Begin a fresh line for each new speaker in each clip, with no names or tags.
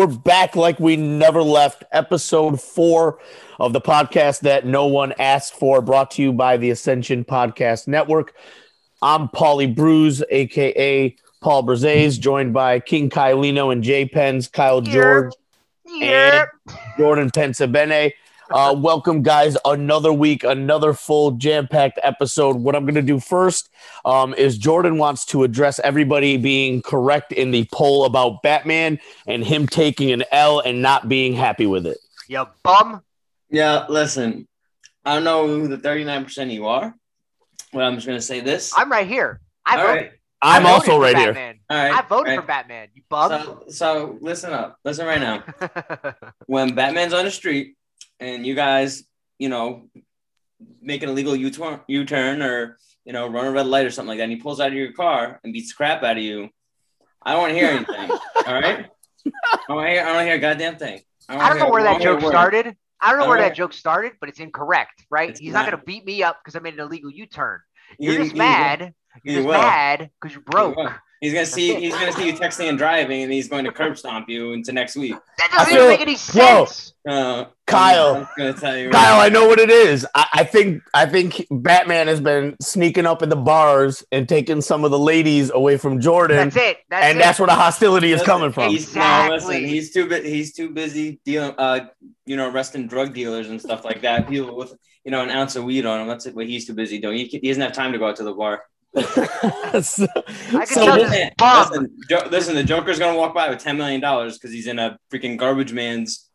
We're back like we never left. Episode four of the podcast that no one asked for, brought to you by the Ascension Podcast Network. I'm Paulie Bruise, aka Paul Brzez, joined by King Kylino and J Pens, Kyle George, and Jordan Pensabene. Uh, welcome, guys. Another week, another full jam packed episode. What I'm going to do first um, is Jordan wants to address everybody being correct in the poll about Batman and him taking an L and not being happy with it.
Yeah, bum.
Yeah, listen, I don't know who the 39% you are, but I'm just going to say this.
I'm right here. I
All
voted.
right.
I
I'm also
for
right here.
All right.
I voted
all
for. Batman. You bum.
So, so listen up. Listen right now. When Batman's on the street and you guys, you know, make an illegal U-turn, U-turn or, you know, run a red light or something like that, and he pulls out of your car and beats the crap out of you, I don't want to hear anything. all right? I don't want to hear, I don't wanna hear a goddamn thing.
I don't know where that joke started. I don't know
All
where that joke started, but it's incorrect, right?
It's
He's not
not.
going to beat me up because I made an illegal U-turn. You're
He-
just
he-
mad.
he
You're just
will.
mad because you're broke.
He will. He's gonna see. He's gonna see you texting and driving, and he's going to curb stomp you into next week.
That doesn't
feel-
make any
Whoa.
sense.
Uh,
Kyle.
I'm gonna tell you.
Kyle, I know what it is. I, I think I think Batman has been sneaking up in the bars and taking some of the ladies away from Jordan,
That's it. That's
and
it.
that's where the hostility is
Listen,
coming from.
He's, no, listen, he's too bu- he's too busy dealing, uh, you know, arresting drug dealers and stuff like that. People with you know an ounce of weed on him. That's what he's too busy doing. He, he doesn't have time to go out to the bar.
so,
I can
so
tell
this-
this.
Listen, Jo- listen, the Joker's gonna walk by with ten million dollars because he's in a freaking garbage man's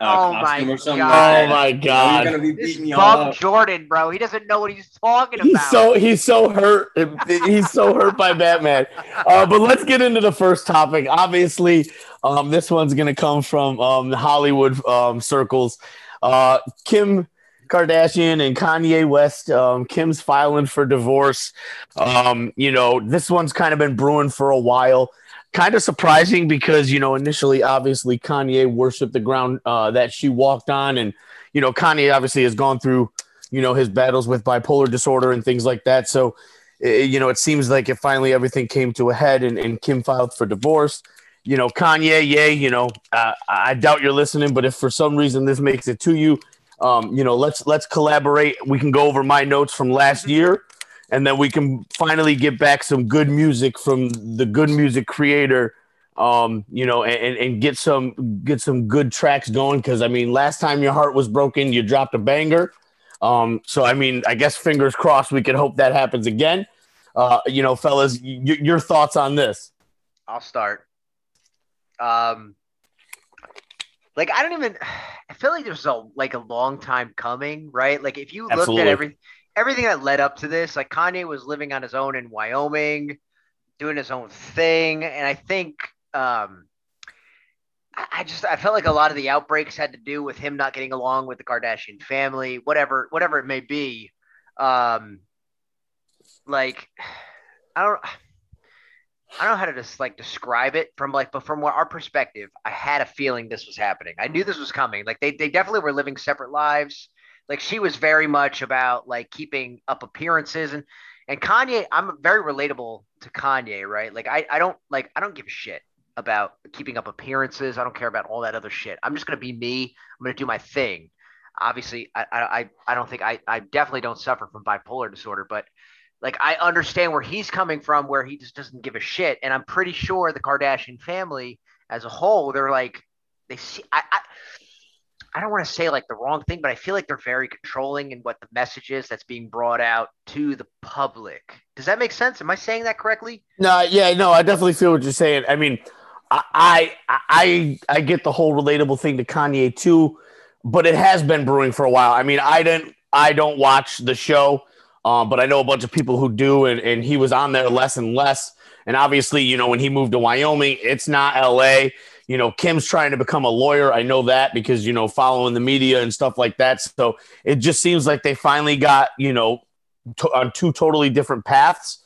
uh,
Oh my
costume or something.
God.
Like
Oh my God.
You're gonna be
This
beating me all up.
Jordan, bro. He doesn't know what he's talking
he's
about.
so he's so hurt. He's so hurt by Batman. Uh, but let's get into the first topic. Obviously, um, this one's gonna come from um, Hollywood um, circles. Uh, Kim Kardashian and Kanye West. Um, Kim's filing for divorce. Um, you know, this one's kind of been brewing for a while. Kind of surprising because you know initially, obviously, Kanye worshipped the ground uh, that she walked on, and you know, Kanye obviously has gone through you know his battles with bipolar disorder and things like that. So, eh, you know, it seems like it finally everything came to a head, and, and Kim filed for divorce. You know, Kanye, yay, you know, uh, I doubt you're listening, but if for some reason this makes it to you, um, you know, let's let's collaborate. We can go over my notes from last year, and then we can finally get back some good music from the good music creator. Um, you know, and, and get some get some good tracks going. Because I mean, last time your heart was broken, you dropped a banger. Um, so I mean, I guess fingers crossed. We can hope that happens again. Uh, you know, fellas, y- y- your thoughts on this?
I'll start. Um, like I don't even. I feel like there's a like a long time coming, right? Like if you looked at every everything that led up to this, like Kanye was living on his own in Wyoming, doing his own thing, and I think um, I, I just I felt like a lot of the outbreaks had to do with him not getting along with the Kardashian family, whatever whatever it may be. Um, like I don't. I don't know how to just like describe it from like, but from what our perspective, I had a feeling this was happening. I knew this was coming. Like they, they definitely were living separate lives. Like she was very much about like keeping up appearances and, and Kanye, I'm very relatable to Kanye, right? Like I, I don't like, I don't give a shit about keeping up appearances. I don't care about all that other shit. I'm just going to be me. I'm going to do my thing. Obviously I, I, I- I don't think I, I definitely don't suffer from bipolar disorder, but like I understand where he's coming from, where he just doesn't give a shit, and I'm pretty sure the Kardashian family as a whole, they're like they see. I I, I don't want to say like the wrong thing, but I feel like they're very controlling in what the message is that's being brought out to the public. Does that make sense? Am I saying that correctly?
No, yeah, no, I definitely feel what you're saying. I mean, I, I, I, I get the whole relatable thing to Kanye too, but it has been brewing for a while. I mean, I didn't, I don't watch the show, um, but I know a bunch of people who do, and, and he was on there less and less. And obviously, you know, when he moved to Wyoming, it's not LA. You know, Kim's trying to become a lawyer. I know that because, you know, following the media and stuff like that. So it just seems like they finally got, you know, to, on two totally different paths.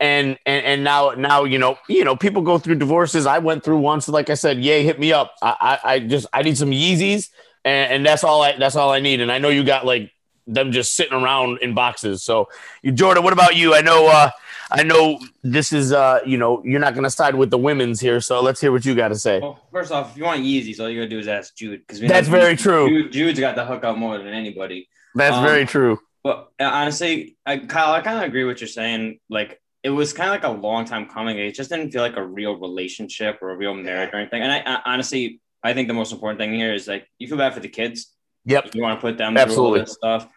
And, and and now now you know you know people go through divorces. I went through once. Like I said, yay, hit me up. I I, I just I need some Yeezys, and, and that's all I that's all I need. And I know you got like them just sitting around in boxes. So, you Jordan, what about you? I know uh, I know this is uh, you know you're not going to side with the women's here, so let's hear what you got to say.
Well, first off, if you want Yeezys, all you gotta do is ask Jude because
That's very true.
Jude, Jude's got the hook hookup more than anybody.
That's
Um,
very true.
But uh, honestly, I, Kyle, I kind of agree with what you're saying. Like it was kind of like a long time coming. It just didn't feel like a real relationship or a real marriage or anything. And I, I honestly, I think the most important thing here is like you feel bad for the kids.
Yep.
You want to put them through all
Absolutely.
this stuff.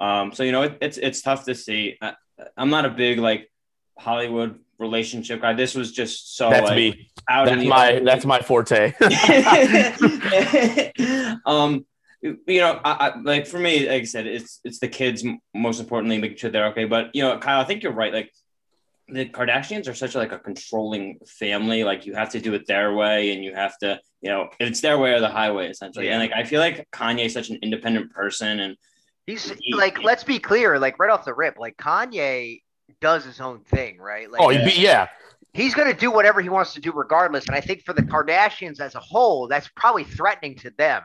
Um, so you know, it, it's it's tough to see. I, I'm not a big like Hollywood relationship guy. This was just so
That's
like,
me.
out
That's my
open.
that's my forte.
um, you know, I, I, like for me, like I said, it's it's the kids most importantly making sure they're okay. But you know, Kyle, I think you're right. Like the Kardashians are such like a controlling family. Like you have to do it their way, and you have to, you know, it's their way or the highway essentially. And like I feel like Kanye is such an independent person, and
He's
He-
like, let's be clear, like right off the rip, like Kanye does his own thing, right? Like
oh, yeah. yeah.
he's gonna do whatever he wants to do regardless. And I think for the Kardashians as a whole, that's probably threatening to them,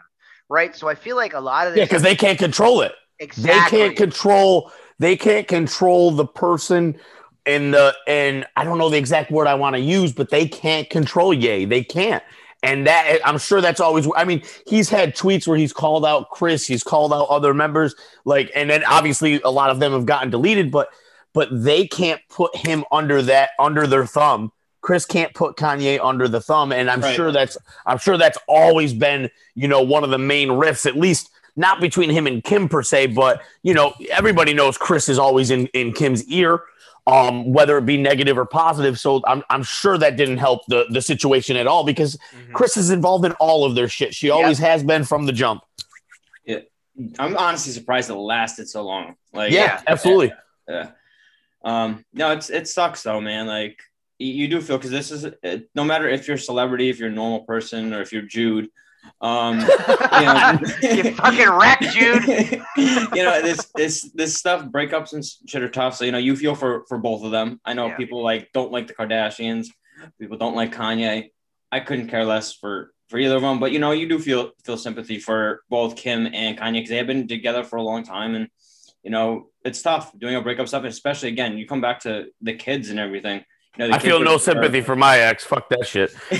right? So I feel like a lot of this
Yeah, because they can't control it.
exactly
They can't control. They can't control the person in the. And I don't know the exact word I want to use, but they can't control Ye. They can't. And that I'm sure that's always. I mean, he's had tweets where he's called out Chris. He's called out other members. Like, and then obviously a lot of them have gotten deleted, but but they can't put him under that under their thumb. Chris can't put Kanye under the thumb, and I'm
Right.
sure that's I'm sure that's always been you know one of the main riffs, at least not between him and Kim per se, but you know everybody knows Chris is always in in Kim's ear, um, whether it be negative or positive. So I'm I'm sure that didn't help the the situation at all because
Mhm.
Chris is involved in all of their shit. She always has been from the jump. Yeah.
I'm honestly surprised it lasted so long. Like,
yeah, absolutely.
Yeah. Um, no, it's it sucks though, man. Like you, you do feel because this is it, no matter if you're a celebrity, if you're a normal person, or if you're Jude. Um, you know,
You fucking wrecked, Jude.
you know this this this stuff breakups and shit are tough. So you know you feel for for both of them. I know
Yeah.
people like don't like the Kardashians. People don't like Kanye. I couldn't care less for for either of them. But you know you do feel feel sympathy for both Kim and Kanye because they have been together for a long time and you know it's tough doing a breakup stuff, especially again you come back to the kids and everything. You know, the
I feel
kids
no
are-
sympathy for my ex. Fuck that shit.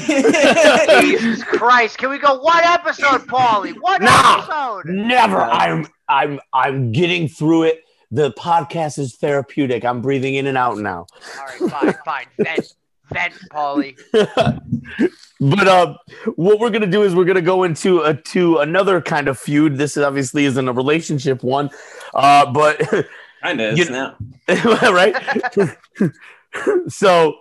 Jesus Christ! Can we go one episode, Paulie? One
Nah.
episode.
Never. I'm I'm I'm getting through it. The podcast is therapeutic. I'm breathing in and out now.
All right, fine, fine. Vent, vent, Paulie.
but uh, what we're gonna do is we're gonna go into a to another kind of feud. This is obviously isn't a relationship one, uh, but
kind of
You-
now.
right. so,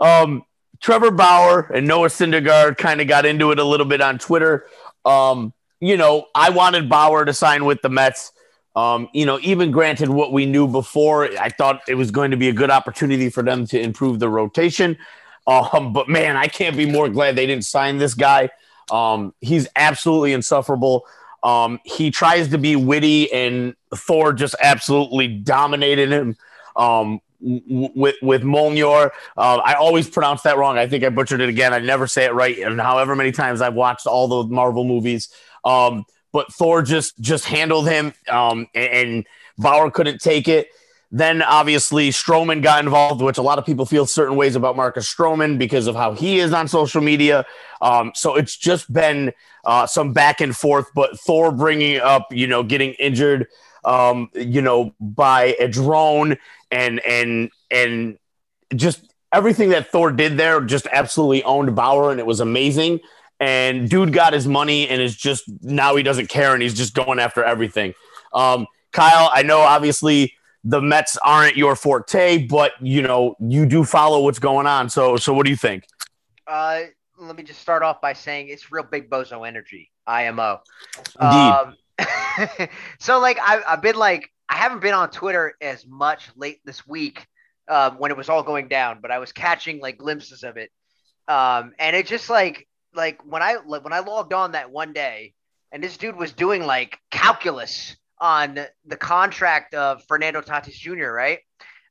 um, Trevor Bauer and Noah Syndergaard kind of got into it a little bit on Twitter. Um, you know, I wanted Bauer to sign with the Mets. Um, you know, even granted what we knew before, I thought it was going to be a good opportunity for them to improve the rotation. Um, but man, I can't be more glad they didn't sign this guy. Um, he's absolutely insufferable. Um, he tries to be witty, and Thor just absolutely dominated him. Um, with with Molnor, uh, I always pronounce that wrong. I think I butchered it again. I never say it right, and however many times I've watched all the Marvel movies, um, but Thor just just handled him, um, and, and Bauer couldn't take it. Then obviously Stroman got involved, which a lot of people feel certain ways about Marcus Stroman because of how he is on social media. Um, so it's just been uh, some back and forth. But Thor bringing up, you know, getting injured, um, you know, by a drone and and and just everything that Thor did there just absolutely owned Bauer, and it was amazing. And dude got his money and is just now he doesn't care and he's just going after everything. Um, Kyle, I know obviously the Mets aren't your forte, but you know you do follow what's going on. So, so what do you think?
Uh, let me just start off by saying it's real big bozo energy. IMO.
Indeed.
Um, so like I, I've been like I haven't been on Twitter as much late this week um, when it was all going down, but I was catching like glimpses of it, um, and it just like like when I like, when I logged on that one day, and this dude was doing like calculus on the contract of Fernando Tatis Jr. Right?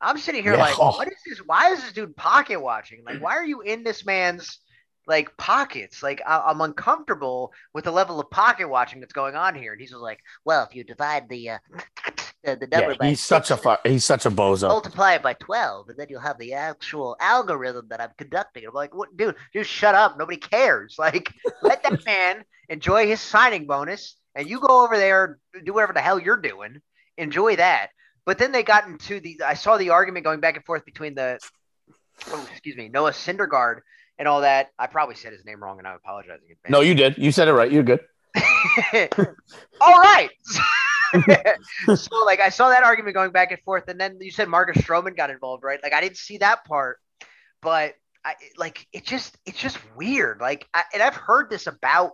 I'm sitting here
Yeah.
like, what is this? Why is this dude pocket watching? Like, why are you in this man's like pockets? Like, I- I'm uncomfortable with the level of pocket watching that's going on here. And he's just like, well, if you divide the uh, uh, the number
Yeah,
by
he's such a fu- he's such a bozo.
multiply it by 12 and then you'll have the actual algorithm that i'm conducting i'm like what dude dude shut up nobody cares like let that man enjoy his signing bonus and you go over there do whatever the hell you're doing enjoy that but then they got into the i saw the argument going back and forth between the oh, excuse me noah syndergaard and all that i probably said his name wrong and i'm apologizing in advance.
No, you did. You said it right. You're good.
All right. so like I saw that argument going back and forth, and then you said Marcus Stroman got involved, right? Like I didn't see that part, but I like it just it's just weird. Like I, and I've heard this about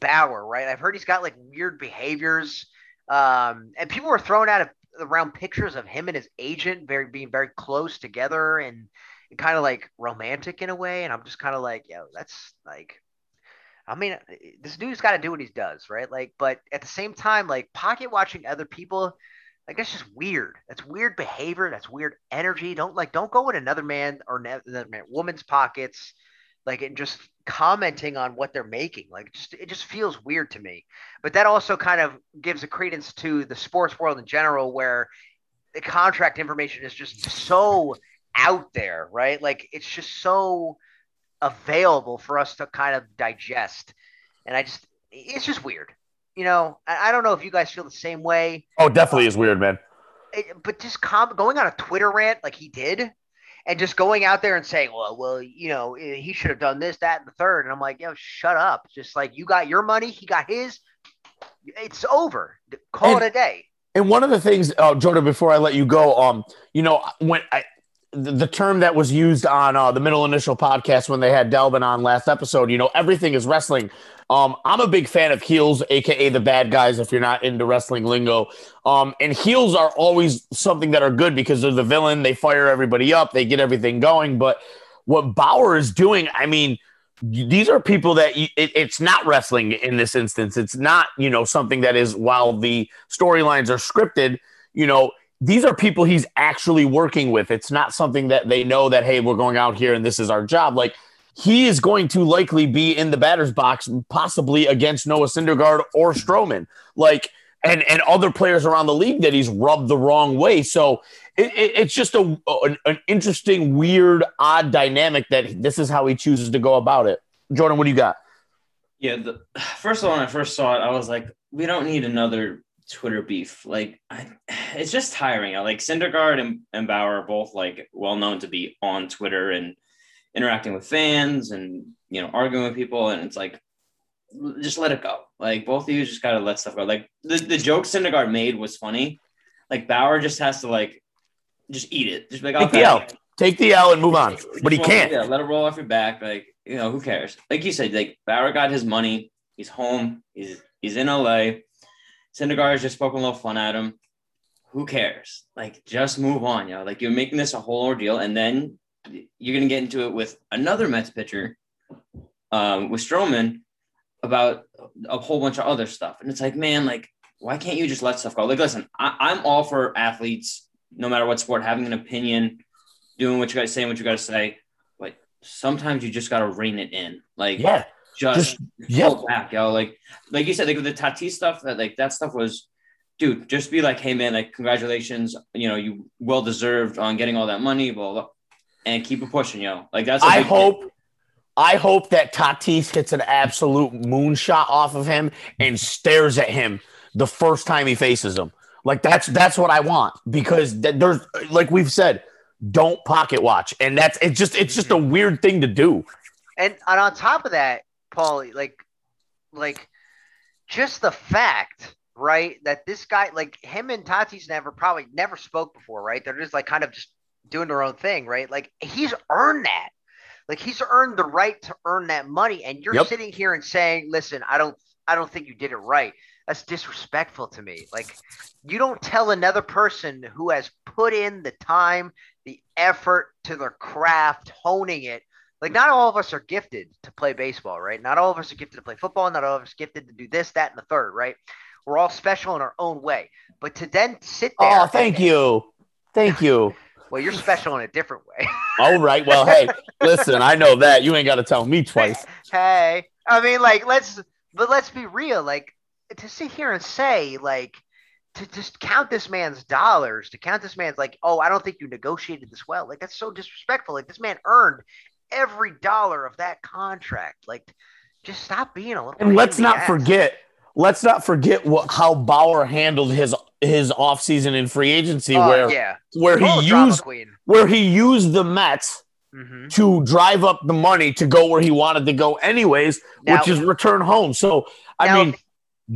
Bauer, right? I've heard he's got like weird behaviors, um, and people were throwing out of, around pictures of him and his agent very being very close together and, kind of like romantic in a way. And I'm just kind of like, yo, that's like I mean, this dude's got to do what he does, right? Like, but at the same time, like pocket watching other people, like that's just weird. That's weird behavior. That's weird energy. Don't like, don't go in another man or another man, woman's pockets, like, and just commenting on what they're making. Like, just it just feels weird to me. But that also kind of gives a credence to the sports world in general, where the contract information is just so out there, right? Like, it's just so available for us to kind of digest. And I just, it's just weird. You know, I, I don't know if you guys feel the same way,
Oh, definitely is weird, man.
it- but just com- going on a Twitter rant like he did and just going out there and saying, well, well, you know, he should have done this, that, and the third. And I'm like, yo, shut up. Just like you got your money, he got his. It's over. Call
And-
it a day.
And one of the things, uh, Jordan, before I let you go, um, you know, when I, the, term that was used on uh, the Middle Initial podcast when they had Delvin on last episode, you know, everything is wrestling. Um, I'm a big fan of heels, aka the bad guys. If you're not into wrestling lingo, um, and heels are always something that are good because they're the villain. They fire everybody up, they get everything going. But what Bauer is doing, I mean, these are people that you, it, it's not wrestling in this instance. It's not, you know, something that is while the storylines are scripted, you know, these are people he's actually working with. It's not something that they know that, hey, we're going out here and this is our job. Like he is going to likely be in the batter's box, possibly against Noah Syndergaard or Stroman. Like, and and other players around the league that he's rubbed the wrong way. So it, it, it's just a an, an interesting, weird, odd dynamic that this is how he chooses to go about it. Jordan, what do you got?
Yeah, the first of all, when I first saw it, I was like, we don't need another Twitter beef. Like, I, it's just tiring. I like Syndergaard and, and Bauer are both like well known to be on Twitter and interacting with fans and you know arguing with people, and it's like, just let it go. Like both of you just gotta let stuff go. Like the the joke Syndergaard made was funny. Like Bauer just has to like just eat it. Just be like
Take the L. Take the L and move on. But he can't.
Yeah, let it roll off your back. Like you know, who cares? Like you said, like Bauer got his money. He's home. He's he's in LA. Syndergaard has just poking a little fun at him. Who cares? Like just move on, yo. Like you're making this a whole ordeal, and then you're gonna get into it with another Mets pitcher, um, with Stroman, about a whole bunch of other stuff. And it's like, man, like why can't you just let stuff go? Like, listen, I, I'm all for athletes, no matter what sport, having an opinion, doing what you got to say, what you got to say. But sometimes you just got to rein it in. Like,
Yeah.
Just,
Just yeah.
pull back, yo. Like, like you said, like with the Tatis stuff, that like that stuff was, dude, just be like, hey man, like congratulations, you know, you well deserved on getting all that money, blah blah, and keep it pushing, yo. Like that's.
I
big thing.
hope I hope that Tatis hits an absolute moonshot off of him and stares at him the first time he faces him. Like that's that's what I want because th- there's like we've said, don't pocket watch, and that's it's just it's just a mm-hmm. weird thing to do.
And and on top of that, Paulie, like like just the fact, right, that this guy, like him and Tatis never probably never spoke before, right? They're just like kind of just doing their own thing, right? Like he's earned that. Like he's earned the right to earn that money. And you're
Yep.
sitting here and saying, listen, I don't I don't think you did it right. That's disrespectful to me. Like you don't tell another person who has put in the time, the effort to their craft, honing it. Like not all of us are gifted to play baseball, right? Not all of us are gifted to play football. Not all of us are gifted to do this, that, and the third, right? We're all special in our own way. But to then sit there,
Oh, thank
and-
you, thank you.
Well, you're special in a different way.
All right, well, hey, listen, I know that you ain't got to tell me twice.
hey, I mean, like, let's, but let's be real. Like, to sit here and say, like, to just count this man's dollars, to count this man's like, oh, I don't think you negotiated this well. Like that's so disrespectful. Like this man earned every dollar of that contract. Like, just stop being a little.
And let's not forget, let's not forget what how Bauer handled his his offseason in free agency,
Oh,
where
yeah,
where he used
queen.
where he used the Mets
Mhm.
to drive up the money to go where he wanted to go anyways,
Now-
which is return home. So I
Now,
mean,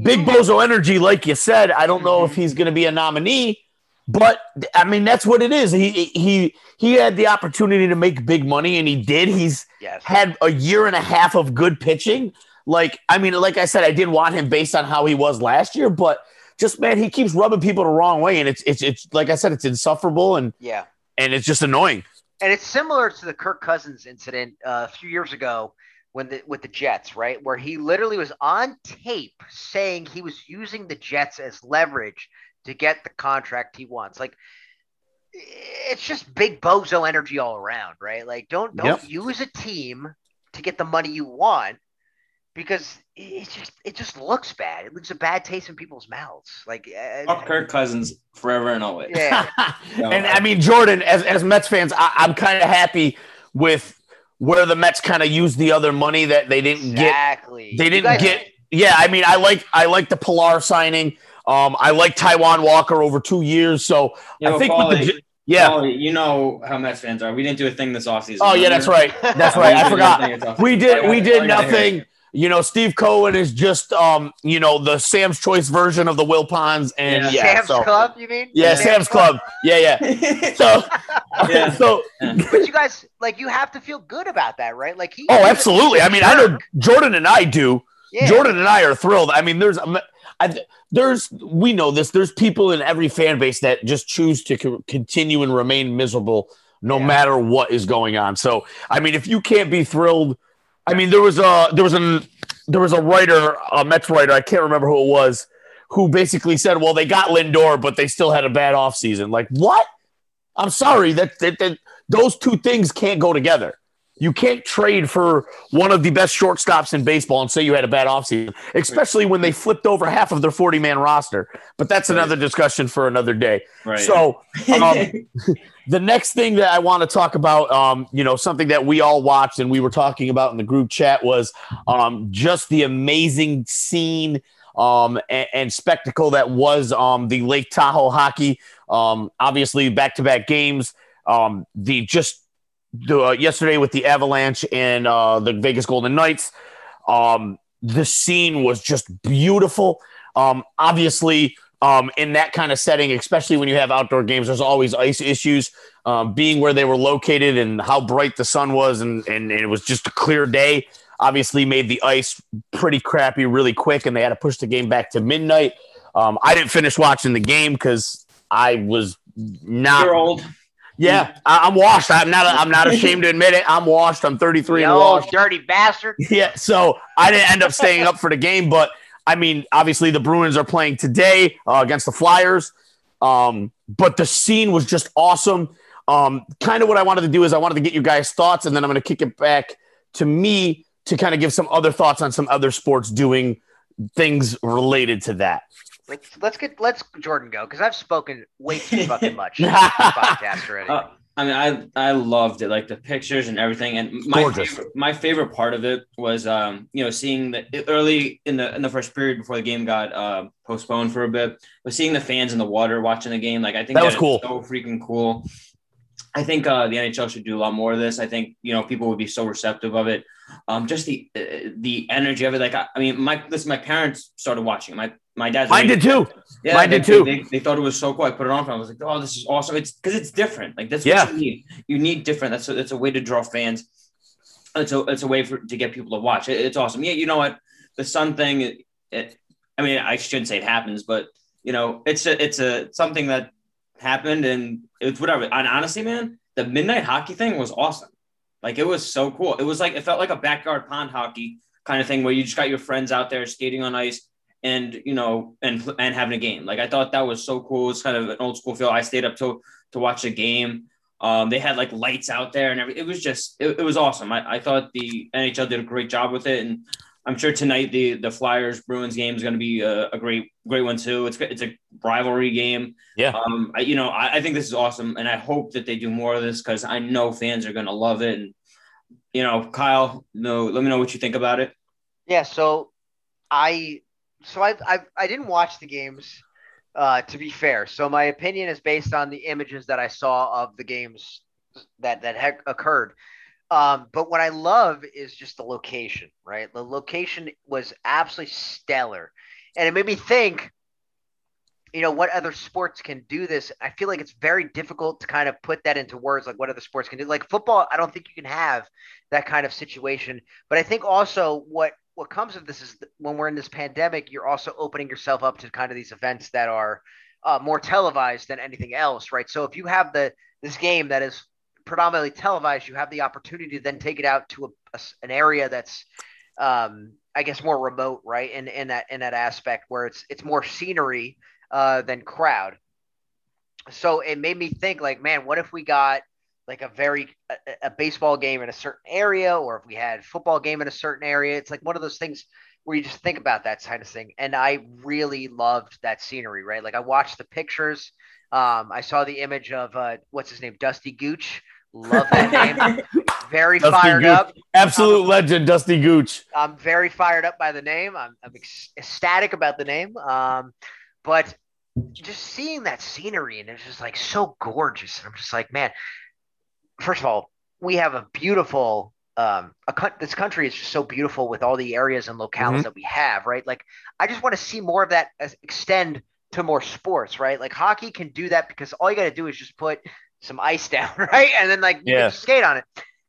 Big Bozo Energy, like you said, I don't know
Mhm.
if he's going to be a nominee, but I mean that's what it is. He he he had the opportunity to make big money, and he did. He's
yes,
had a year and a half of good pitching. Like I mean, like I said, I did want him based on how he was last year, but just man, he keeps rubbing people the wrong way, and it's it's it's like I said, it's insufferable and
yeah.
and it's just annoying.
and it's similar to the Kirk Cousins incident uh, a few years ago when the with the Jets, right, where he literally was on tape saying he was using the Jets as leverage to get the contract he wants. Like it's just big bozo energy all around, right? Like don't don't
Yep.
use a team to get the money you want because it just it just looks bad. It leaves a bad taste in people's mouths. Like uh,
Fuck Kirk Cousins forever and always.
yeah.
and I mean, Jordan, as, as Mets fans, I, I'm kind of happy with where the Mets kind of used the other money that they didn't get.
Exactly.
They didn't
guys-
get. Yeah, I mean, I like I like the Pilar signing. Um, I like Taijuan Walker over two years. So
Yeah,
I
but
think with the, yeah.
Paulie, you know how Mets fans are. We didn't do a thing this offseason.
Oh yeah, that's right. That's right. I forgot. We did we did nothing. You know, Steve Cohen is just um, you know, the Sam's Choice version of the Wilpons, and yeah,
Sam's
so
Club, you mean?
yeah, Sam's Club. Yeah, yeah.
yeah.
So,
Yeah.
so
But you guys, like, you have to feel good about that, right? Like, he.
oh, absolutely. I mean, I know Jordan and I do.
Yeah.
Jordan and I are thrilled. I mean, there's, I, there's, we know this. There's people in every fan base that just choose to co- continue and remain miserable no
Yeah.
matter what is going on. So, I mean, if you can't be thrilled, I mean, there was a, there was an, there was a writer, a Mets writer, I can't remember who it was, who basically said, well, they got Lindor, but they still had a bad offseason. Like, what? I'm sorry that, that, that those two things can't go together. You can't trade for one of the best shortstops in baseball and say you had a bad offseason, especially when they flipped over half of their 40 man roster. But that's
Right.
another discussion for another day.
Right.
So, um, the next thing that I want to talk about, um, you know, something that we all watched and we were talking about in the group chat was um, just the amazing scene um, and, and spectacle that was um, the Lake Tahoe hockey. Um, obviously, back to back games. Um, the just the, uh, yesterday with the Avalanche and uh, the Vegas Golden Knights. Um, the scene was just beautiful. Um, obviously, um, in that kind of setting, especially when you have outdoor games, there's always ice issues. Um, being where they were located and how bright the sun was, and, and, and it was just a clear day, obviously made the ice pretty crappy really quick, and they had to push the game back to midnight. Um, I didn't finish watching the game because I was not.
You're old.
Yeah, I, I'm washed. I'm not. I'm not ashamed to admit it. I'm washed. I'm 33
You
and washed.
dirty bastard.
Yeah, so I didn't end up staying up for the game, but I mean, obviously the Bruins are playing today uh, against the Flyers. Um, but the scene was just awesome. Um, kind of what I wanted to do is I wanted to get you guys' thoughts, and then I'm going to kick it back to me to kind of give some other thoughts on some other sports doing things related to that.
Like, let's get let's Jordan go because I've spoken way too fucking much podcast already.
Uh, I mean, I I loved it, like the pictures and everything. And my
Gorgeous.
favorite, my favorite part of it was, um, you know, seeing the early in the in the first period before the game got uh, postponed for a bit, was seeing the fans in the water watching the game. Like I think
That was cool.
so freaking cool. I think uh, the NHL should do a lot more of this. I think you know people would be so receptive of it. Um, just the uh, the energy of it. Like I, I mean, my listen, my parents started watching. My my dad's
Mine did too.
yeah,
Mine
they,
did too.
They, they thought it was so cool. I put it on. I was like, oh, this is awesome. It's because it's different. Like that's
Yeah.
what you need. You need different. That's a, that's a way to draw fans. It's a it's a way for to get people to watch. It, it's awesome. Yeah, you know what? The sun thing. It, it, I mean, I shouldn't say it happens, but you know, it's a it's a something that happened, and it's whatever. And honestly, man, the midnight hockey thing was awesome. Like it was so cool. It was like it felt like a backyard pond hockey kind of thing where you just got your friends out there skating on ice and you know and and having a game. Like I thought that was so cool. It's kind of an old school feel. I stayed up to to watch the game. Um, they had like lights out there and everything. It was just it, it was awesome. I, I thought the NHL did a great job with it, and I'm sure tonight the the Flyers Bruins game is going to be a, a, great great one too. It's it's a rivalry game.
Yeah.
Um. I, you know, I, I think this is awesome, and I hope that they do more of this because I know fans are going to love it. And you know, Kyle, no, let me know what you think about it.
Yeah. So I so I I I didn't watch the games. Uh, to be fair, so my opinion is based on the images that I saw of the games that that had occurred. Um, but what I love is just the location, right? The location was absolutely stellar. And it made me think, you know, what other sports can do this? I feel like it's very difficult to kind of put that into words, like what other sports can do. Like football, I don't think you can have that kind of situation. But I think also what what comes of this is when we're in this pandemic, you're also opening yourself up to kind of these events that are uh, more televised than anything else, right? So if you have the this game that is predominantly televised, you have the opportunity to then take it out to a, a, an area that's, um, I guess, more remote, right? In in that in that aspect where it's it's more scenery uh, than crowd. So it made me think, like, man, what if we got like a very a, a baseball game in a certain area, or if we had football game in a certain area? It's like one of those things where you just think about that kind of thing. And I really loved that scenery, right? Like I watched the pictures. Um, I saw the image of uh, what's his name, Dusty Gooch, Love that name. very Dusty fired
Gooch.
up.
Absolute um, legend, Dusty Gooch.
I'm very fired up by the name. I'm, I'm ecstatic about the name. Um, but just seeing that scenery and it's just like so gorgeous. And I'm just like, man, first of all, we have a beautiful um a, this country is just so beautiful with all the areas and locales mm-hmm. that we have right like i just want to see more of that as extend to more sports right like hockey can do that because all you got to do is just put some ice down, right? And then like yeah. skate on it.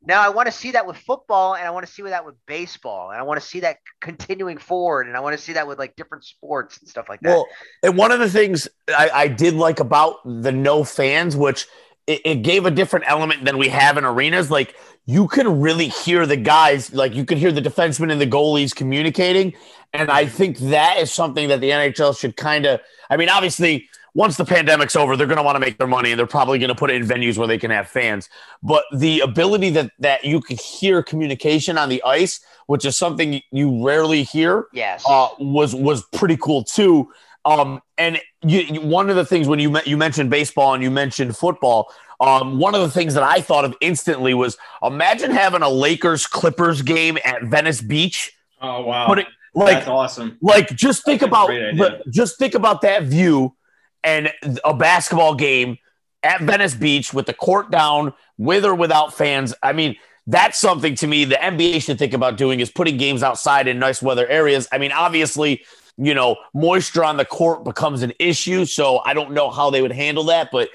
Now I want to see that with football, and I want to see that with baseball, and I want to see that continuing forward, and I want to see that with like different sports and stuff like that. Well,
and one of the things I, I did like about the no fans, which it, it, gave a different element than we have in arenas. Like you can really hear the guys, like you could hear the defensemen and the goalies communicating, and I think that is something that the NHL should kind of. I mean, obviously once the pandemic's over, they're going to want to make their money and they're probably going to put it in venues where they can have fans. But the ability that that you could hear communication on the ice, which is something you rarely hear,
yes,
uh, was was pretty cool too. Um, and you, you, one of the things when you you mentioned baseball and you mentioned football, um, one of the things that I thought of instantly was imagine having a Lakers Clippers game at Venice Beach.
Oh wow!
It, like
That's awesome.
Like just think That's about the, just think about that view and a basketball game at Venice Beach with the court down, with or without fans. I mean, that's something to me the NBA should think about doing is putting games outside in nice weather areas. I mean, obviously, you know, moisture on the court becomes an issue, so I don't know how they would handle that, but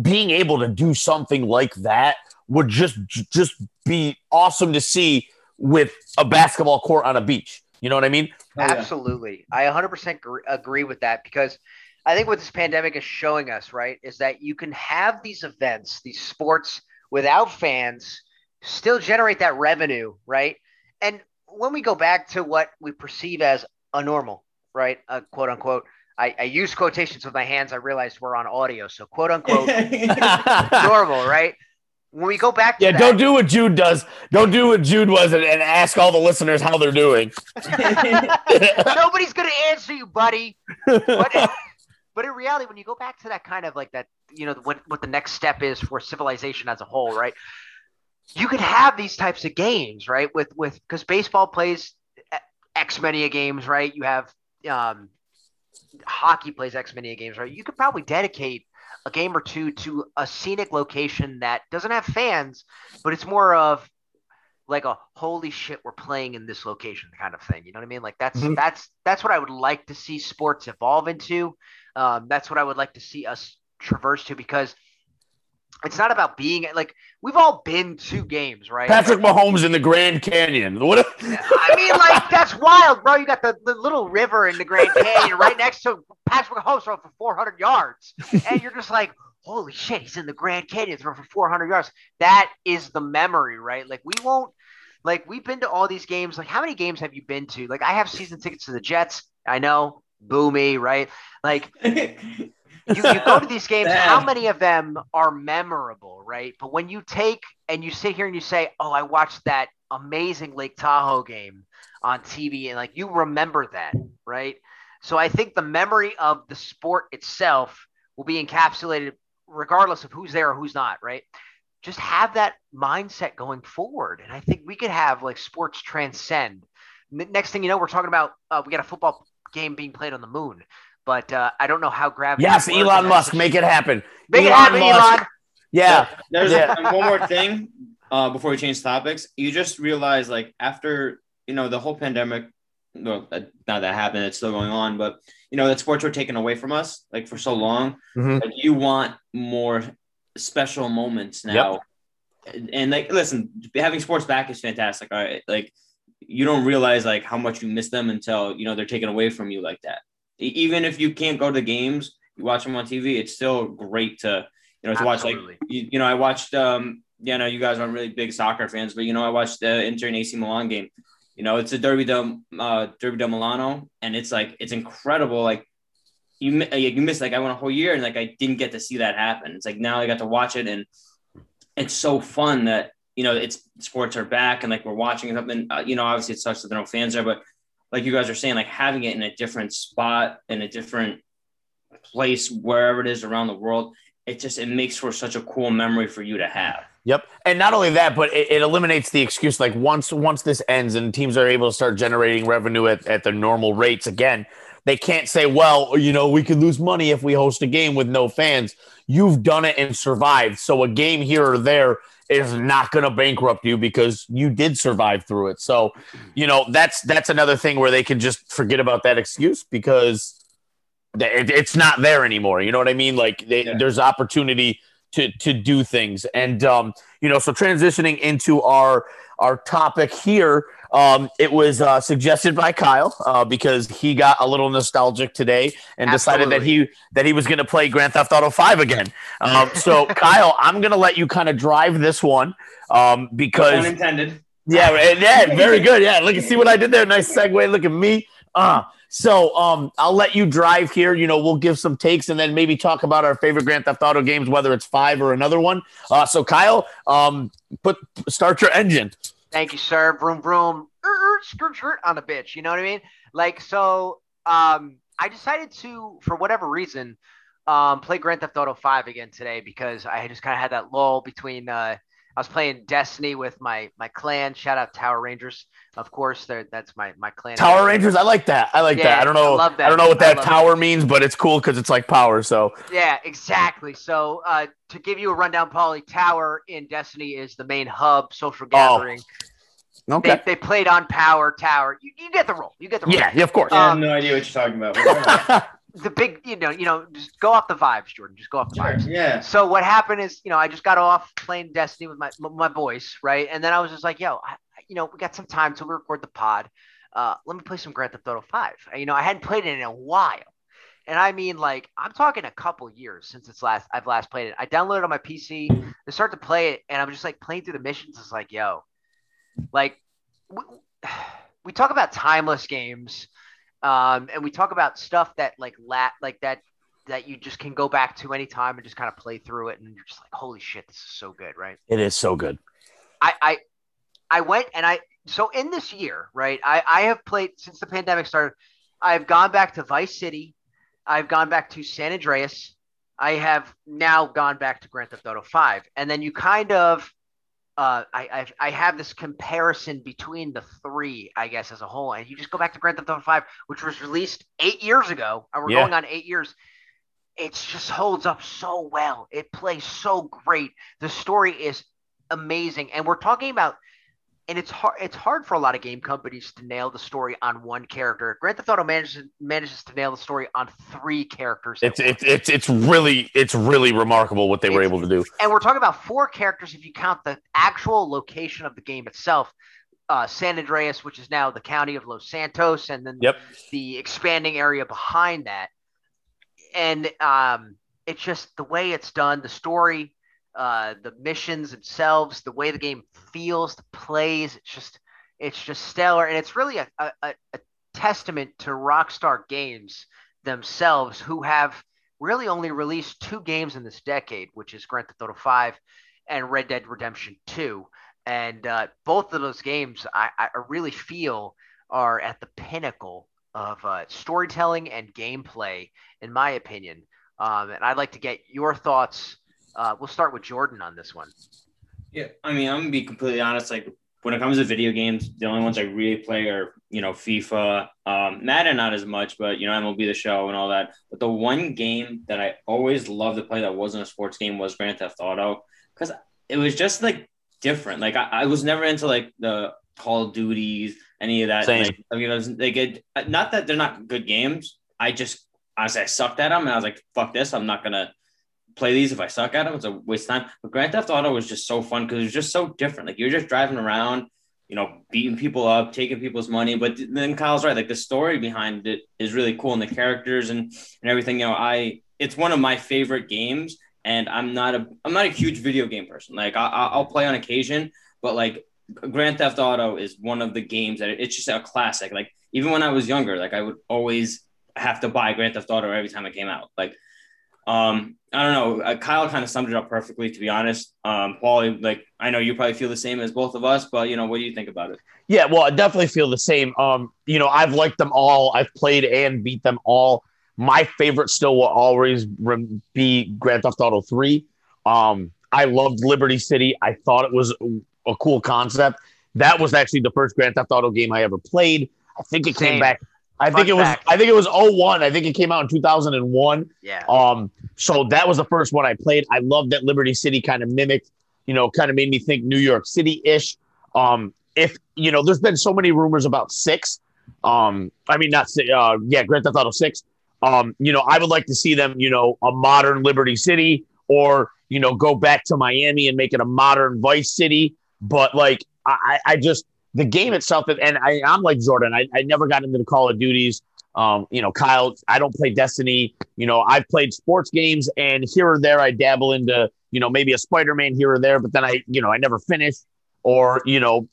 being able to do something like that would just just be awesome to see with a basketball court on a beach. You know what I mean?
Oh, Absolutely. I 100% agree with that because – I think what this pandemic is showing us, right, is that you can have these events, these sports without fans, still generate that revenue, right? And when we go back to what we perceive as a normal, right, uh, quote unquote, I, I use quotations with my hands. I realized we're on audio, so quote unquote normal, right? When we go back,
yeah,
that,
don't do what Jude does. Don't do what Jude was, and, and ask all the listeners how they're doing.
Nobody's gonna answer you, buddy. But, but in reality, when you go back to that kind of like that, you know, what what the next step is for civilization as a whole, right? You could have these types of games, right? With with because baseball plays X many games, right? You have um, hockey plays X many games, right? You could probably dedicate a game or two to a scenic location that doesn't have fans, but it's more of like a holy shit, we're playing in this location kind of thing. You know what I mean? Like that's mm-hmm. that's that's what I would like to see sports evolve into. Um, that's what I would like to see us traverse to because it's not about being like we've all been to games, right?
Patrick Mahomes in the Grand Canyon. What? If-
I mean, like that's wild, bro. You got the, the little river in the Grand Canyon right next to Patrick Mahomes throwing for 400 yards, and you're just like, holy shit, he's in the Grand Canyon throwing for 400 yards. That is the memory, right? Like we won't. Like we've been to all these games. Like how many games have you been to? Like I have season tickets to the Jets. I know boomy, right? Like you, you go to these games, how many of them are memorable, right? But when you take and you sit here and you say, "Oh, I watched that amazing Lake Tahoe game on TV, and like you remember that, right? So I think the memory of the sport itself will be encapsulated regardless of who's there or who's not, right? Just have that mindset going forward. And I think we could have like sports transcend. Next thing you know, we're talking about uh, we got a football game being played on the moon, but uh, I don't know how gravity.
Yes, Elon Musk, make it happen.
Make Elon it happen, Musk. Elon.
Yeah.
There's
yeah.
one more thing uh, before we change topics. You just realize, like, after you know the whole pandemic, well, not that happened, it's still going on, but you know that sports were taken away from us like for so long.
Mm-hmm.
Like, you want more special moments now. Yep. And, and like, listen, having sports back is fantastic. All right, like you don't realize like how much you miss them until you know they're taken away from you like that. Even if you can't go to the games, you watch them on TV. It's still great to you know to Absolutely. watch. Like you, you know, I watched. um Yeah, no, you guys aren't really big soccer fans, but you know, I watched the Inter and AC Milan game. You know, it's a Derby de uh, Derby de Milano, and it's like it's incredible. Like you you miss like I went a whole year and like I didn't get to see that happen. It's like now I got to watch it, and it's so fun that you know it's sports are back and like we're watching something. Uh, you know, obviously it sucks that there are no fans there, but like you guys are saying, like having it in a different spot in a different place wherever it is around the world, it just it makes for such a cool memory for you to have.
Yep, and not only that, but it, it, eliminates the excuse. Like once once this ends and teams are able to start generating revenue at, at the normal rates again, they can't say, "Well, you know, we could lose money if we host a game with no fans." You've done it and survived, so a game here or there is not going to bankrupt you because you did survive through it. So, you know, that's that's another thing where they can just forget about that excuse because it's not there anymore. You know what I mean? Like they, yeah. there's opportunity to to do things. And um, you know, so transitioning into our our topic here, um, it was uh, suggested by Kyle uh, because he got a little nostalgic today and Absolutely. decided that he that he was going to play Grand Theft Auto Five again. Um, so Kyle, I'm going to let you kind of drive this one um, because
unintended.
Yeah, yeah, very good. Yeah, look, see what I did there. Nice segue. Look at me. Uh, so um, I'll let you drive here. You know, we'll give some takes and then maybe talk about our favorite Grand Theft Auto games, whether it's five or another one. Uh, so Kyle, um, put start your engine.
Thank you, sir. Vroom vroom, skirt skirt on the bitch. You know what I mean? Like so. Um, I decided to, for whatever reason, um, play Grand Theft Auto Five again today because I just kind of had that lull between. Uh, I was playing Destiny with my my clan. Shout out Tower Rangers, of course. That's my my clan.
Tower Rangers, I like that. I like yeah, that. I don't know. I, I don't know what that tower means, but it's cool because it's like power. So
yeah, exactly. So uh, to give you a rundown, Paulie, Tower in Destiny is the main hub, social oh. gathering.
Oh. Okay.
They, they, played on Power Tower. You, you get the role. You get the role.
Yeah, yeah of course.
Um, I have no idea what you're talking about.
the big, you know, you know, just go off the vibes, Jordan. Just go off the
sure,
vibes.
Yeah.
So what happened is, you know, I just got off playing Destiny with my my boys, right? And then I was just like, yo, I, you know, we got some time till we record the pod. Uh, let me play some Grand Theft Auto Five. You know, I hadn't played it in a while, and I mean, like, I'm talking a couple years since it's last I've last played it. I downloaded it on my PC to start to play it, and I'm just like playing through the missions. It's like, yo, like, we, we talk about timeless games um, and we talk about stuff that like lat like that that you just can go back to anytime and just kind of play through it, and you're just like, holy shit, this is so good, right?
It is so good.
I I, I went and I so in this year, right? I I have played since the pandemic started. I've gone back to Vice City. I've gone back to San Andreas. I have now gone back to Grand Theft Auto 5. And then you kind of uh, I, I, I have this comparison between the three, I guess, as a whole. And you just go back to Grand Theft Auto Five, which was released eight years ago, and we're yeah. going on eight years. It just holds up so well. It plays so great. The story is amazing, and we're talking about and it's hard it's hard for a lot of game companies to nail the story on one character. Grand Theft Auto manages manages to nail the story on three characters.
It's it's, it's it's really it's really remarkable what they it's, were able to do.
And we're talking about four characters if you count the actual location of the game itself. Uh, San Andreas, which is now the county of Los Santos, and then
yep.
the expanding area behind that. And um, it's just the way it's done, the story, uh, the missions themselves, the way the game feels, the plays. It's just it's just stellar, and it's really a, a, a testament to Rockstar Games themselves, who have really only released two games in this decade, which is Grand Theft Auto Five and Red Dead Redemption Two. and uh, both of those games I, I really feel are at the pinnacle of uh, storytelling and gameplay, in my opinion. Um, and I'd like to get your thoughts. Uh, we'll start with Jordan on this one.
Yeah, I mean, I'm gonna be completely honest. Like when it comes to video games, the only ones I really play are you know FIFA, um, Madden not as much, but you know MLB the Show and all that. But the one game that I always loved to play that wasn't a sports game was Grand Theft Auto because it was just like different. Like I, I was never into like the Call of Duties, any of that. Same. Like, I mean, was, they get not that they're not good games. I just honestly I sucked at them, and I was like, "Fuck this! I'm not gonna play these if I suck at them. It's a waste of time." But Grand Theft Auto was just so fun because it was just so different. Like you're just driving around, you know, beating people up, taking people's money. But then Kyle's right; like the story behind it is really cool, and the characters and and everything. You know, I it's one of my favorite games, and I'm not a I'm not a huge video game person. Like I, I'll play on occasion, but like Grand Theft Auto is one of the games that it's just a classic. Like even when I was younger, like I would always have to buy Grand Theft Auto every time it came out. Like, um, I don't know. Uh, Kyle kind of summed it up perfectly, to be honest. Um, Paul, like I know you probably feel the same as both of us, but you know, what do you think about it?
Yeah, well, I definitely feel the same. Um, you know, I've liked them all. I've played and beat them all. My favorite still will always be Grand Theft Auto Three. Um, I loved Liberty City. I thought it was a cool concept. That was actually the first Grand Theft Auto game I ever played. I think it Same. came back. I think it was. Fact. I think it was 01. I think it came out in 2001.
Yeah.
Um. So that was the first one I played. I loved that Liberty City kind of mimicked. You know, kind of made me think New York City ish. Um. If you know, there's been so many rumors about six. Um. I mean, not uh. Yeah, Grand Theft Auto six. Um. You know, I would like to see them. You know, a modern Liberty City, or you know, go back to Miami and make it a modern Vice City but like I, I just the game itself, and I, I'm like Jordan. I, I never got into the Call of Duties. Um, you know, Kyle, I don't play Destiny. You know, I've played sports games, and here or there, I dabble into, you know, maybe a Spider-Man here or there, but then I, you know, I never finish. Or, you know,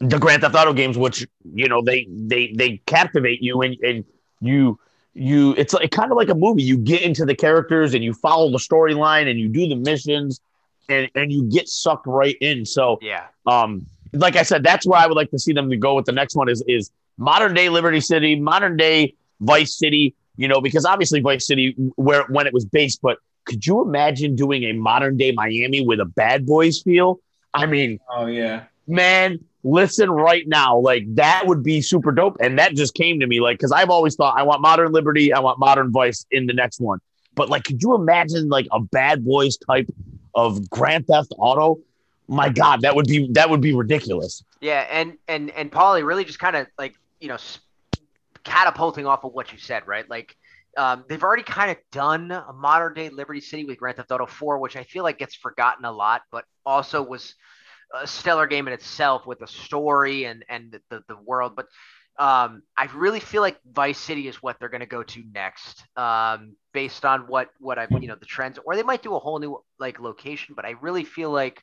the Grand Theft Auto games, which you know they they they captivate you, and and you you it's like kind of like a movie. You get into the characters, and you follow the storyline, and you do the missions, and and you get sucked right in. So
yeah,
um, like I said, that's where I would like to see them to go with the next one is is modern day Liberty City, modern day Vice City. You know, because obviously Vice City where when it was based, but could you imagine doing a modern day Miami with a Bad Boys feel? I mean,
oh yeah,
man. Listen right now, like that would be super dope, and that just came to me, like because I've always thought I want modern Liberty, I want modern Vice in the next one. But like, could you imagine like a Bad Boys type of Grand Theft Auto, my God, that would be that would be ridiculous.
Yeah, and and and Paulie really just kind of like you know catapulting off of what you said, right? Like um, they've already kind of done a modern day Liberty City with Grand Theft Auto 4, which I feel like gets forgotten a lot, but also was a stellar game in itself with the story and and the, the, world. But um, I really feel like Vice City is what they're going to go to next, um, based on what what I've you know the trends, or they might do a whole new like location. But I really feel like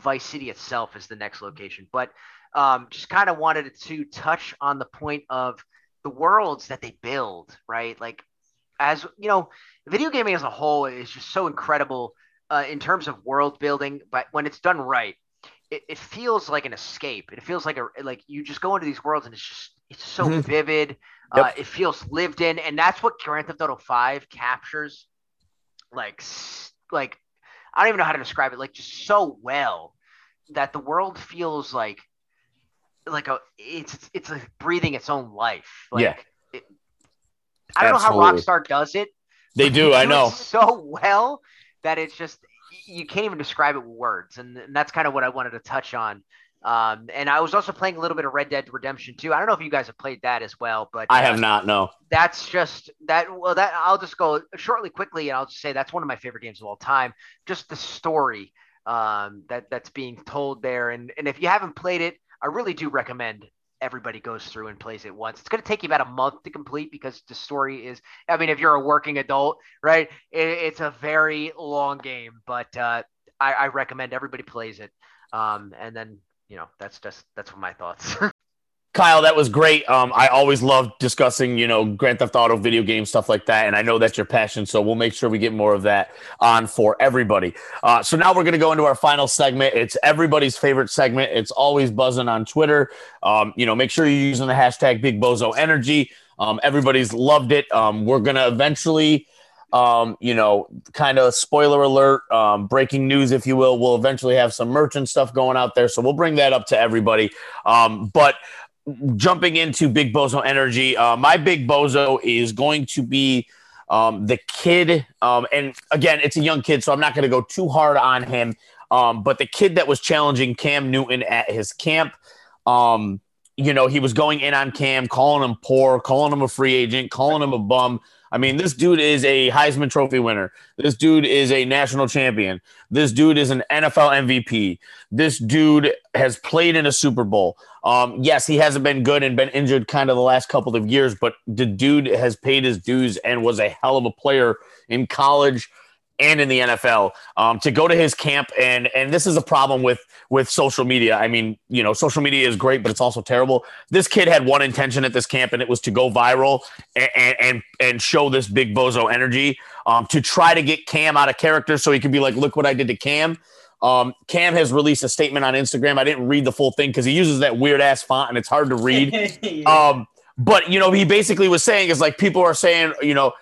Vice City itself is the next location. But um, just kind of wanted to touch on the point of the worlds that they build, right? Like as you know, video gaming as a whole is just so incredible uh, in terms of world building, but when it's done right, it, it feels like an escape. It feels like a like you just go into these worlds and it's just it's so mm-hmm. vivid. Yep. Uh, it feels lived in, and that's what Grand Theft Auto Five captures. Like, like I don't even know how to describe it. Like, just so well that the world feels like, like a it's it's like breathing its own life. Like,
yeah.
It, I don't Absolutely. know how Rockstar does it.
They do. I know
so well that it's just you can't even describe it with words, and, and that's kind of what I wanted to touch on. Um, and I was also playing a little bit of Red Dead Redemption 2. I don't know if you guys have played that as well, but
I have uh, not. No,
that's just that. Well, that I'll just go shortly, quickly, and I'll just say that's one of my favorite games of all time. Just the story um, that that's being told there, and and if you haven't played it, I really do recommend everybody goes through and plays it once. It's going to take you about a month to complete because the story is, I mean, if you're a working adult, right, it, it's a very long game, but uh, I, I, recommend everybody plays it. Um, and then, you know, that's just, that's my thoughts.
Kyle, that was great. Um, I always love discussing, you know, Grand Theft Auto video game stuff like that, and I know that's your passion. So we'll make sure we get more of that on for everybody. Uh, so now we're going to go into our final segment. It's everybody's favorite segment. It's always buzzing on Twitter. Um, you know, make sure you're using the hashtag Big Bozo Energy. Um, everybody's loved it. Um, we're going to eventually um, you know, kind of spoiler alert, um, breaking news, if you will. We'll eventually have some merchant stuff going out there, so we'll bring that up to everybody. Um, but jumping into Big Bozo Energy, uh, my Big Bozo is going to be um, the kid, um, and again, it's a young kid, so I'm not going to go too hard on him. Um, but the kid that was challenging Cam Newton at his camp, um, you know, he was going in on Cam, calling him poor, calling him a free agent, calling him a bum. I mean, this dude is a Heisman Trophy winner. This dude is a national champion. This dude is an NFL MVP. This dude has played in a Super Bowl. Um, yes, he hasn't been good and been injured kind of the last couple of years, but the dude has paid his dues and was a hell of a player in college and in the NFL. Um, to go to his camp and and this is a problem with with social media. I mean, you know, social media is great, but it's also terrible. This kid had one intention at this camp, and it was to go viral and and and show this big bozo energy um, to try to get Cam out of character, so he could be like, "Look what I did to Cam." Um, Cam has released a statement on Instagram. I didn't read the full thing because he uses that weird ass font and it's hard to read. yeah. Um, but you know, he basically was saying is like people are saying, you know,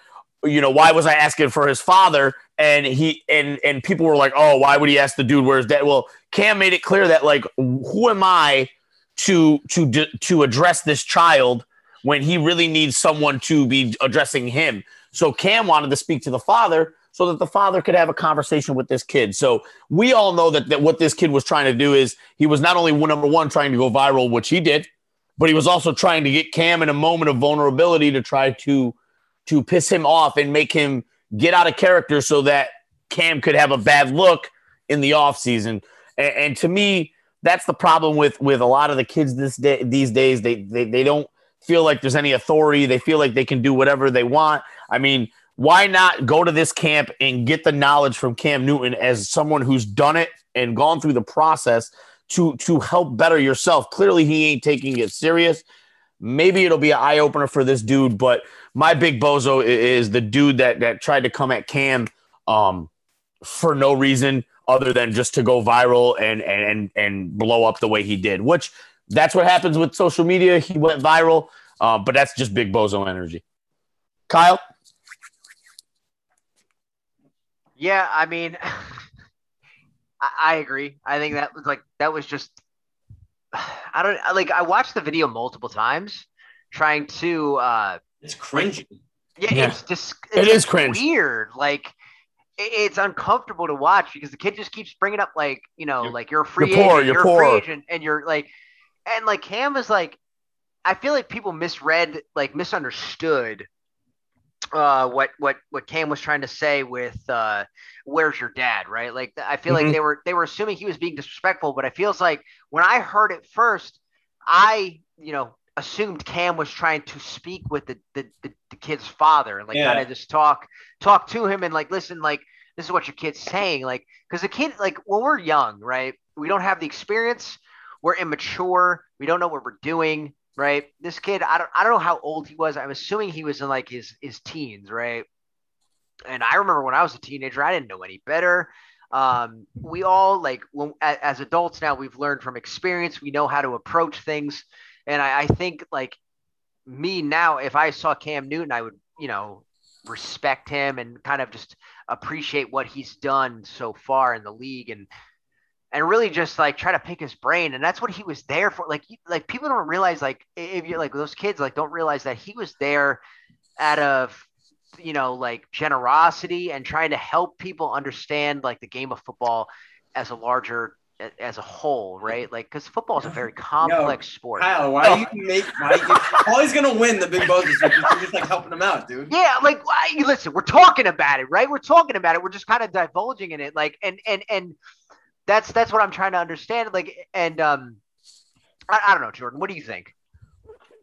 you know, why was I asking for his father? And he and and people were like, oh, why would he ask the dude where his dad? Well, Cam made it clear that like, who am I to to to address this child when he really needs someone to be addressing him? So Cam wanted to speak to the father so that the father could have a conversation with this kid. So we all know that, that what this kid was trying to do is he was not only number one trying to go viral, which he did, but he was also trying to get Cam in a moment of vulnerability to try to to piss him off and make him get out of character so that Cam could have a bad look in the offseason. And, and to me, that's the problem with with a lot of the kids this day these days. They, they they don't feel like there's any authority. They feel like they can do whatever they want. I mean, why not go to this camp and get the knowledge from Cam Newton as someone who's done it and gone through the process to to help better yourself? Clearly, he ain't taking it serious. Maybe it'll be an eye opener for this dude, but my big bozo is the dude that that tried to come at Cam um, for no reason other than just to go viral and and and blow up the way he did. Which that's what happens with social media. He went viral, uh, but that's just big bozo energy. Kyle.
Yeah, I mean, I, agree. I think that was like that was just. I don't like. I watched the video multiple times, trying to uh,
it's cringy.
Yeah, yeah. it's just
it's it is cringe.
Weird, like it's uncomfortable to watch because the kid just keeps bringing up like you know you're, like you're a free
you're
agent,
poor, you're,
you're
poor.
a free agent, and you're like, and like Cam is like, I feel like people misread, like misunderstood uh what what what Cam was trying to say with uh where's your dad right like I feel mm-hmm. like they were they were assuming he was being disrespectful but I feels like when I heard it first I you know assumed Cam was trying to speak with the the, the, the kid's father and like yeah. kind of just talk talk to him and like listen like this is what your kid's saying like because the kid like when we're young right we don't have the experience we're immature we don't know what we're doing right? This kid I don't I don't know how old he was I'm assuming he was in like his his teens right? And I remember when I was a teenager I didn't know any better. Um, we all like when as adults now we've learned from experience we know how to approach things and I, I think like me now, if I saw Cam Newton, I would, you know, respect him and kind of just appreciate what he's done so far in the league and and really just like try to pick his brain. And that's what he was there for. Like like people don't realize like if you're like those kids like don't realize that he was there out of you know like generosity and trying to help people understand like the game of football as a larger as a whole, right? Like, because football is a very complex
Yo,
sport.
Kyle, why do you make? Why you, always gonna win the big bozos? You're just like helping them out, dude.
Yeah, like, why, listen, we're talking about it, right? We're talking about it. We're just kind of divulging in it, like, and and and that's that's what I'm trying to understand. Like, and um, I, I don't know, Jordan. What do you think?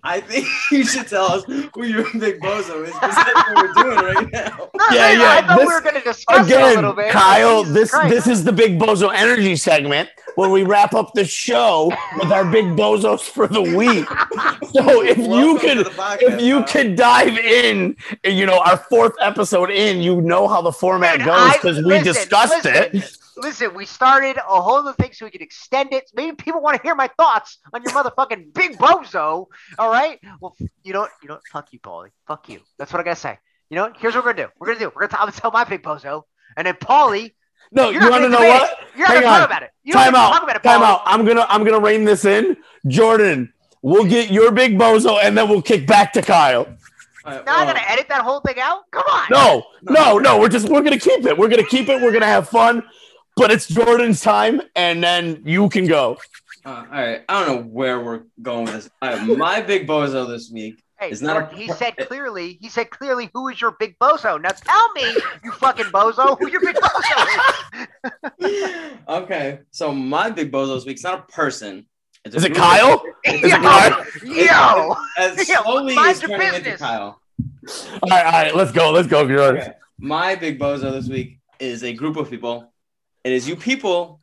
I think you should tell us who your big bozo is because that's what we're doing right now.
yeah,
yeah. I thought this, we were going to discuss
again,
a little bit.
Kyle. This Christ. this is the big bozo energy segment. where we wrap up the show with our big bozos for the week. So if you could
podcast,
if you
Kyle.
could dive in, you know, our fourth episode in, you know how the format
Man,
goes because we discussed
listen,
it.
Listen, we started a whole other thing so we could extend it. Maybe people want to hear my thoughts on your motherfucking big bozo. All right. Well, you know, what? you know, what? fuck you, Paulie. Fuck you. That's what I gotta say. You know, here's what we're gonna do. We're gonna do. We're gonna. I'm gonna tell my big bozo, and then Paulie.
No,
You're not
want to
gonna
know what?
it. You're not gonna
on.
talk about it. You don't
Time out.
talk about it,
Time out. I'm gonna I'm gonna rein this in. Jordan, we'll get your big bozo and then we'll kick back to Kyle.
All right,
Now I
well,
gotta edit that whole thing out. Come on.
No, no, no. We're just we're gonna keep it. We're gonna keep it. We're gonna have fun. But it's Jordan's time, and then you can go.
uh, all right. I don't know where we're going with this. All right, my big bozo this week.
Hey,
It's not a-
he said clearly. He said clearly. Who is your big bozo? Now tell me, you fucking bozo, who your big bozo is.
okay, so my big bozo this week is not a person. It's a
Is it Kyle?
It's
Is it Kyle?
Yo,
As
Yo,
slowly
mind your
turning into
business.
Kyle.
All right, all right. Let's go. Let's go, Jordan.
Okay. My big bozo this week is a group of people. It is you people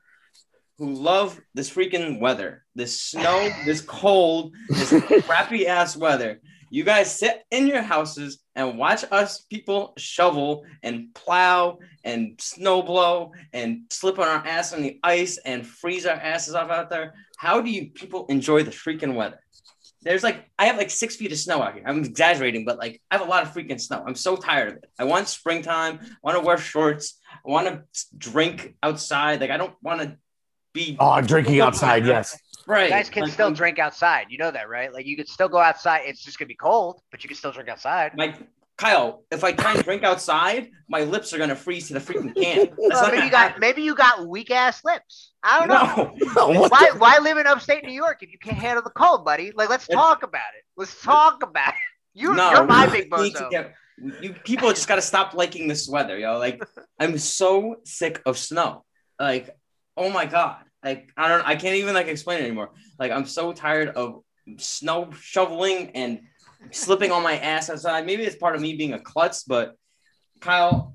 who love this freaking weather, this snow, this cold, this crappy ass weather. You guys sit in your houses and watch us people shovel and plow and snow blow and slip on our ass on the ice and freeze our asses off out there. How do you people enjoy the freaking weather? There's like I have like six feet of snow out here. I'm exaggerating, but like I have a lot of freaking snow. I'm so tired of it. I want springtime. I want to wear shorts. I want to drink outside. Like I don't want to be
Oh, drinking outside. Yes.
right.
you guys can
Like,
still
I'm-
drink outside. You know that, right? Like you could still go outside. It's just gonna be cold, but you can still drink outside.
Like Kyle, if I try and drink outside, my lips are gonna freeze to the freaking can. That's
Well, maybe
gonna
you got
happen.
maybe you got weak ass lips. I don't know.
No.
Why
the-
why live in upstate New York if you can't handle the cold, buddy? Like let's
It-
talk about it. Let's talk about it. You
no,
you're my big
need
bozo.
get- you people just gotta stop liking this weather, yo. Like I'm so sick of snow. Like, oh my god. Like I don't I can't even like explain it anymore. Like I'm so tired of snow shoveling and slipping on my ass outside. Maybe it's part of me being a klutz, but Kyle,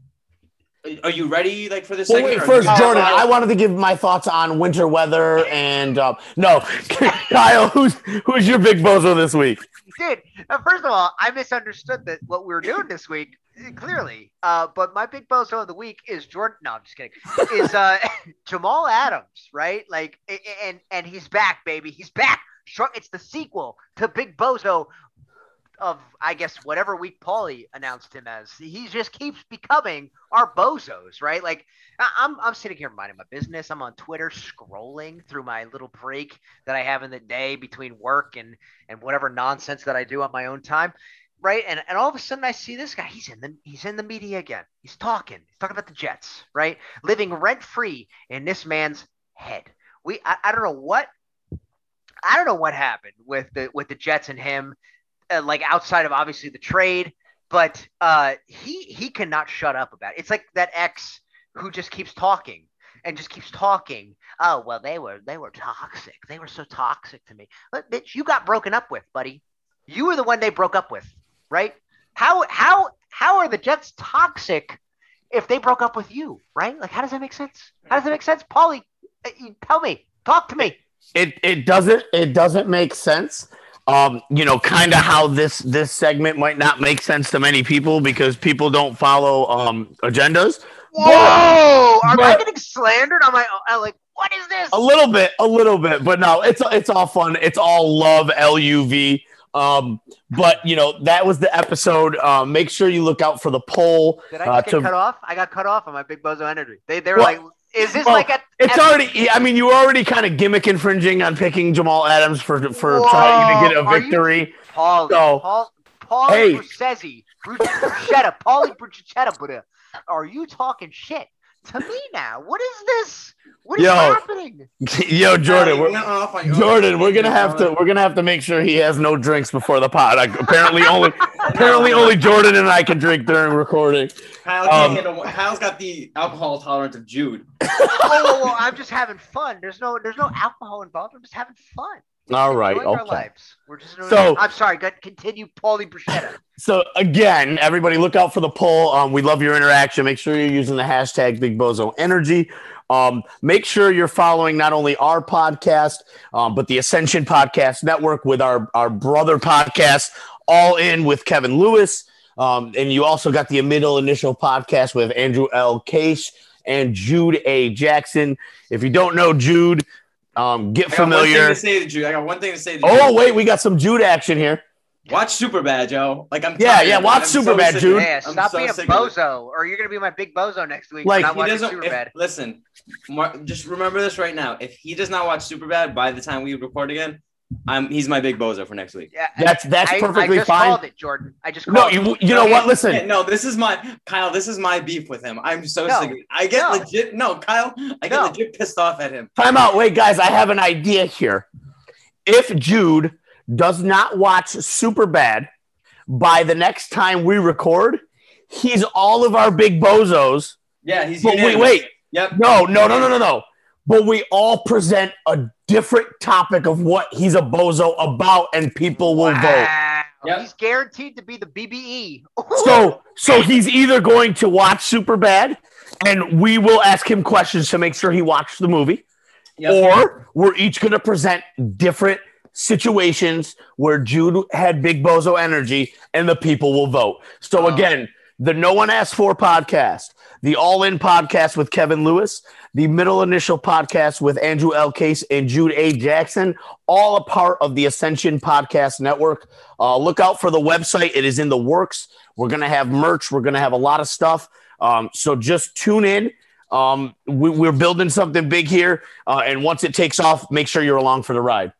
are you ready like for this?
Well, wait, first, Jordan.
wow.
I wanted to give my thoughts on winter weather and uh, no, Kyle. Who's who's your big bozo this week?
Dude, uh, first of all, I misunderstood that what we were doing this week clearly. Uh, but my big bozo of the week is Jordan. No, I'm just kidding. Is uh Jamal Adams, right? Like, a- a- and and he's back, baby. He's back. Sure, It's the sequel to Big Bozo of I guess whatever week Paulie announced him as. He just keeps becoming our bozos, right? Like I'm I'm sitting here minding my business. I'm on Twitter scrolling through my little break that I have in the day between work and and whatever nonsense that I do on my own time. Right. And and all of a sudden I see this guy. He's in the he's in the media again. He's talking. He's talking about the Jets, right? Living rent free in this man's head. We I, I don't know what I don't know what happened with the with the Jets and him, uh, like outside of obviously the trade, but uh he he cannot shut up about it. It's like that ex who just keeps talking and just keeps talking. Oh well, they were they were toxic. They were so toxic to me. But bitch, you got broken up with, buddy. You were the one they broke up with, right? How how how are the Jets toxic if they broke up with you, right? Like how does that make sense? How does that make sense, Paulie? uh, Tell me, talk to me.
It it doesn't it doesn't make sense. Um, you know, kind of how this this segment might not make sense to many people because people don't follow um agendas.
Whoa! Am I getting slandered? Am I I'm like, what is this?
A little bit, a little bit, but no, it's it's all fun. It's all love, L U V. Um, but you know that was the episode. Um, make sure you look out for the poll.
Did I
uh,
get
to-
cut off? I got cut off on my big bozo energy. They they were
Well-
like, is this
well,
like a
It's already. I mean, you were already kind of gimmick infringing on picking Jamal Adams for for
Whoa,
trying to get a victory.
Paul
So-
Paul Paul
Hey.
Bruchesi, Bruschetta, Paulie Bruschetta, but uh, are you talking shit to me now? What is this? What is
Yo.
happening?
Yo, Jordan, we're,
went off on your-
Jordan, we're gonna have to we're gonna have to make sure he has no drinks before the pod. Like, apparently, only apparently only Jordan and I can drink during recording.
Kyle can't
Um,
handle- Kyle's got the alcohol tolerance of Jude.
oh, whoa, whoa, I'm just having fun. There's no there's no alcohol involved. I'm just having fun.
All right,
Enjoying our lives. We're just
So-
I'm sorry. Go, continue, Paulie Bruschetta.
So again, everybody look out for the poll. Um, we love your interaction. Make sure you're using the hashtag Big Bozo Energy. Um, make sure you're following not only our podcast, um, but the Ascension Podcast Network with our, our brother podcast, All In with Kevin Lewis. Um, and you also got the middle initial podcast with Andrew L. Case and Jude A. Jackson. If you don't know Jude, um, get
I got one
familiar.
thing to say to Jude. I got one thing to say to Jude.
Oh, wait, we got some Jude action here.
Watch Superbad, Joe. Like I'm.
Yeah,
tired.
yeah, watch
I'm so
Superbad,
sick of
Jude.
it.
Yeah, stop
so
being a
sick of it.
bozo, or you're gonna be my big bozo next week.
Like,
Like, not
He doesn't. If, listen, Mar- just remember this right now. If he does not watch Superbad by the time we record again, I'm he's my big bozo for next week.
Yeah,
That's that's
I,
perfectly
I just
fine.
called it, Jordan. I just called
No,
it.
you you know what? Listen,
Yeah, no, this is my Kyle. This is my beef with him. I'm so
No,
sick. I get
no.
legit. No, Kyle. I get
No.
legit pissed off at him.
Time out. Wait, guys, I have an idea here. If Jude does not watch Super Bad by the next time we record, he's all of our big bozos.
Yeah, he's.
But wait, wait.
Yep.
No, no, no, no, no, no. But we all present a different topic of what he's a bozo about, and people will vote.
Wow.
Yep.
He's guaranteed to be the. BBE.
So, so he's either going to watch Super Bad, and we will ask him questions to make sure he watched the movie,
Yep.
or we're each going to present different situations where Jude had big bozo energy, and the people will vote. So
Oh.
again, the No One Asked For podcast, the All In podcast with Kevin Lewis, the Middle Initial podcast with Andrew L. Case and Jude A. Jackson, all a part of the Ascension Podcast Network. Uh, look out for the website; it is in the works. We're gonna have merch. We're gonna have a lot of stuff. Um, so just tune in. Um, we, we're building something big here, uh, and once it takes off, make sure you're along for the ride.